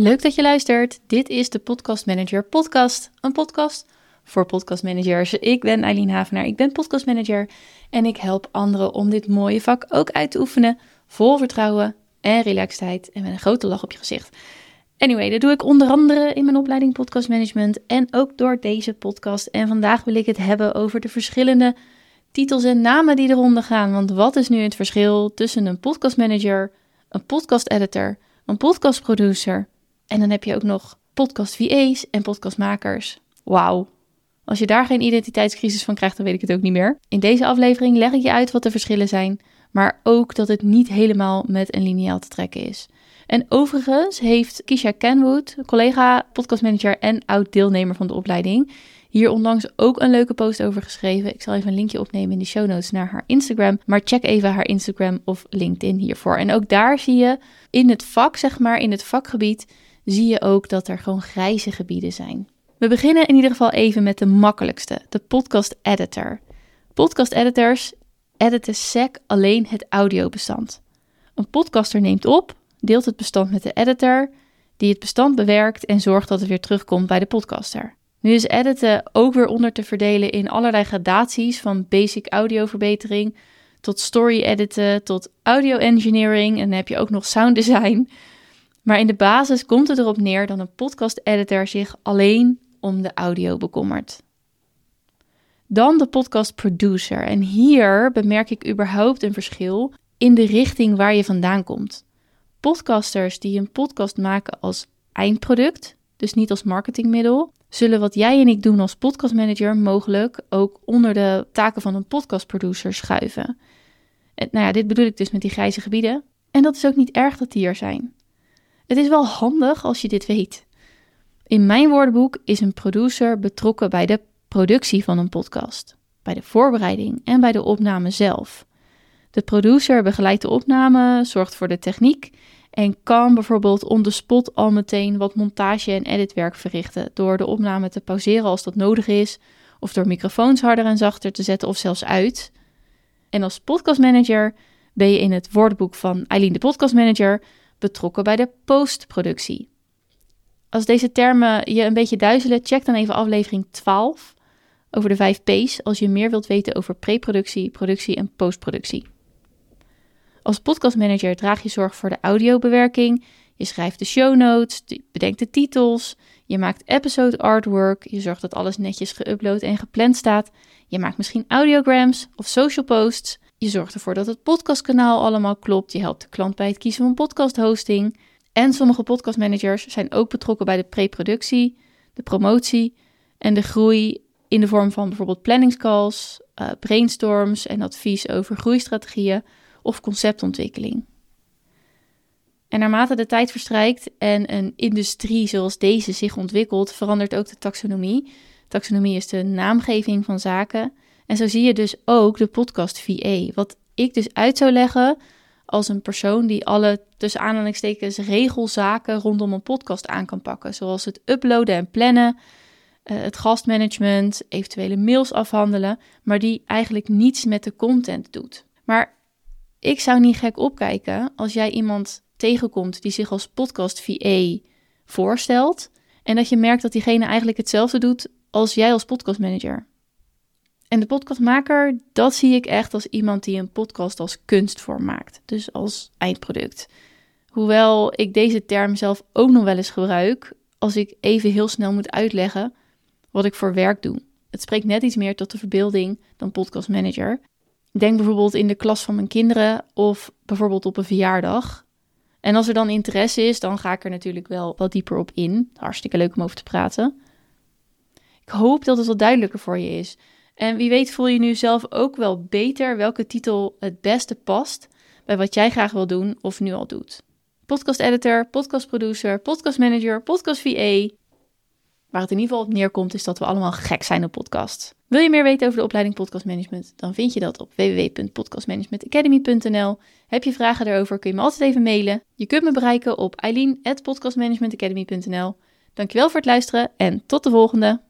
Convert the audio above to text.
Leuk dat je luistert. Dit is de Podcast Manager Podcast. Een podcast voor podcastmanagers. Ik ben Eileen Havenaar, ik ben podcastmanager en ik help anderen om dit mooie vak ook uit te oefenen. Vol vertrouwen en relaxedheid en met een grote lach op je gezicht. Anyway, dat doe ik onder andere in mijn opleiding Podcast Management en ook door deze podcast. En vandaag wil ik het hebben over de verschillende titels en namen die eronder gaan. Want wat is nu het verschil tussen een podcastmanager, een podcast editor, een podcast producer en dan heb je ook nog podcast VA's en podcastmakers. Wauw. Als je daar geen identiteitscrisis van krijgt, dan weet ik het ook niet meer. In deze aflevering leg ik je uit wat de verschillen zijn, maar ook dat het niet helemaal met een lineaal te trekken is. En overigens heeft Kisha Kenwood, collega, podcastmanager en oud-deelnemer van de opleiding, hier onlangs ook een leuke post over geschreven. Ik zal even een linkje opnemen in de show notes naar haar Instagram. Maar check even haar Instagram of LinkedIn hiervoor. En ook daar zie je in het vak, zeg maar, in het vakgebied, zie je ook dat er gewoon grijze gebieden zijn. We beginnen in ieder geval even met de makkelijkste, de podcast editor. Podcast editors editen sec alleen het audiobestand. Een podcaster neemt op, deelt het bestand met de editor, die het bestand bewerkt en zorgt dat het weer terugkomt bij de podcaster. Nu is editen ook weer onder te verdelen in allerlei gradaties van basic audioverbetering tot story editen tot audio engineering en dan heb je ook nog sound design. Maar in de basis komt het erop neer dat een podcast editor zich alleen om de audio bekommert. Dan de podcast producer. En hier bemerk ik überhaupt een verschil in de richting waar je vandaan komt. Podcasters die een podcast maken als eindproduct, dus niet als marketingmiddel, zullen wat jij en ik doen als podcastmanager mogelijk ook onder de taken van een podcastproducer schuiven. En, nou ja, dit bedoel ik dus met die grijze gebieden. En dat is ook niet erg dat die er zijn. Het is wel handig als je dit weet. In mijn woordenboek is een producer betrokken bij de productie van een podcast, bij de voorbereiding en bij de opname zelf. De producer begeleidt de opname, zorgt voor de techniek en kan bijvoorbeeld on the spot al meteen wat montage en editwerk verrichten door de opname te pauzeren als dat nodig is, of door microfoons harder en zachter te zetten of zelfs uit. En als podcastmanager ben je in het woordenboek van Eileen de podcastmanager betrokken bij de postproductie. Als deze termen je een beetje duizelen, check dan even aflevering 12 over de 5 P's als je meer wilt weten over preproductie, productie en postproductie. Als podcastmanager draag je zorg voor de audiobewerking, je schrijft de show notes, je bedenkt de titels, je maakt episode artwork, je zorgt dat alles netjes geüpload en gepland staat, je maakt misschien audiograms of social posts, je zorgt ervoor dat het podcastkanaal allemaal klopt, je helpt de klant bij het kiezen van podcasthosting en sommige podcastmanagers zijn ook betrokken bij de preproductie, de promotie en de groei in de vorm van bijvoorbeeld planningscalls, uh, brainstorms en advies over groeistrategieën of conceptontwikkeling. En naarmate de tijd verstrijkt en een industrie zoals deze zich ontwikkelt, verandert ook de taxonomie. Taxonomie is de naamgeving van zaken. En zo zie je dus ook de podcast VA. Wat ik dus uit zou leggen als een persoon die alle tussen aanhalingstekens regelzaken rondom een podcast aan kan pakken. Zoals het uploaden en plannen, eh, het gastmanagement, eventuele mails afhandelen, maar die eigenlijk niets met de content doet. Maar ik zou niet gek opkijken als jij iemand tegenkomt die zich als podcast VA voorstelt en dat je merkt dat diegene eigenlijk hetzelfde doet als jij als podcastmanager. En de podcastmaker, dat zie ik echt als iemand die een podcast als kunstvorm maakt. Dus als eindproduct. Hoewel ik deze term zelf ook nog wel eens gebruik als ik even heel snel moet uitleggen wat ik voor werk doe. Het spreekt net iets meer tot de verbeelding dan podcastmanager. Denk bijvoorbeeld in de klas van mijn kinderen of bijvoorbeeld op een verjaardag. En als er dan interesse is, dan ga ik er natuurlijk wel wat dieper op in. Hartstikke leuk om over te praten. Ik hoop dat het wat duidelijker voor je is. En wie weet voel je nu zelf ook wel beter welke titel het beste past bij wat jij graag wil doen of nu al doet. Podcast editor, podcast producer, podcast manager, podcast VA. Waar het in ieder geval op neerkomt is dat we allemaal gek zijn op podcast. Wil je meer weten over de opleiding podcast management? Dan vind je dat op www.podcastmanagementacademy.nl. Heb je vragen daarover kun je me altijd even mailen. Je kunt me bereiken op eileen@podcastmanagementacademy.nl. Dankjewel voor het luisteren en tot de volgende.